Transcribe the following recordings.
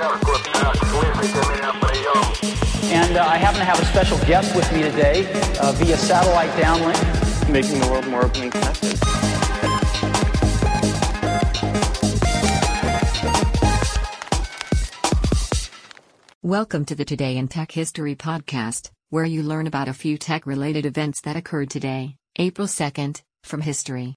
And uh, I happen to have a special guest with me today uh, via satellite downlink. Making the world more open and connected. Welcome to the Today in Tech History podcast, where you learn about a few tech related events that occurred today, April 2nd, from history.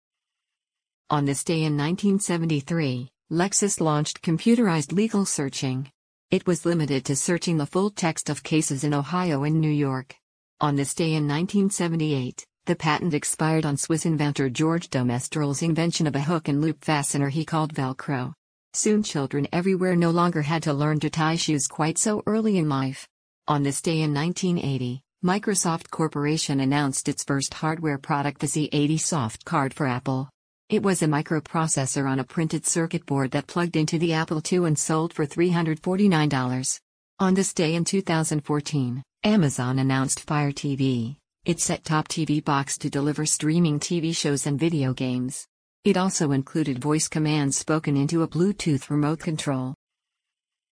On this day in 1973, Lexis launched computerized legal searching. It was limited to searching the full text of cases in Ohio and New York. On this day in 1978, the patent expired on Swiss inventor George de Mestral's invention of a hook and loop fastener he called Velcro. Soon children everywhere no longer had to learn to tie shoes quite so early in life. On this day in 1980, Microsoft Corporation announced its first hardware product the Z80 soft card for Apple. It was a microprocessor on a printed circuit board that plugged into the Apple II and sold for $349. On this day in 2014, Amazon announced Fire TV, its set-top TV box to deliver streaming TV shows and video games. It also included voice commands spoken into a Bluetooth remote control.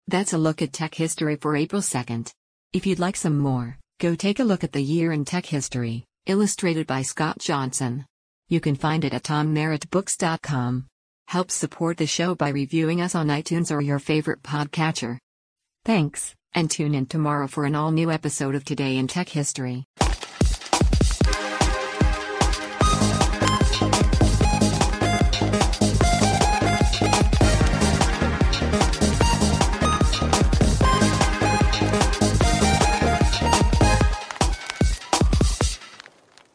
That's a look at tech history for April 2nd. If you'd like some more, go take a look at the year in tech history, illustrated by Scott Johnson. You can find it at tommerrittbooks.com. Help support the show by reviewing us on iTunes or your favorite podcatcher. Thanks, and tune in tomorrow for an all new episode of Today in Tech History.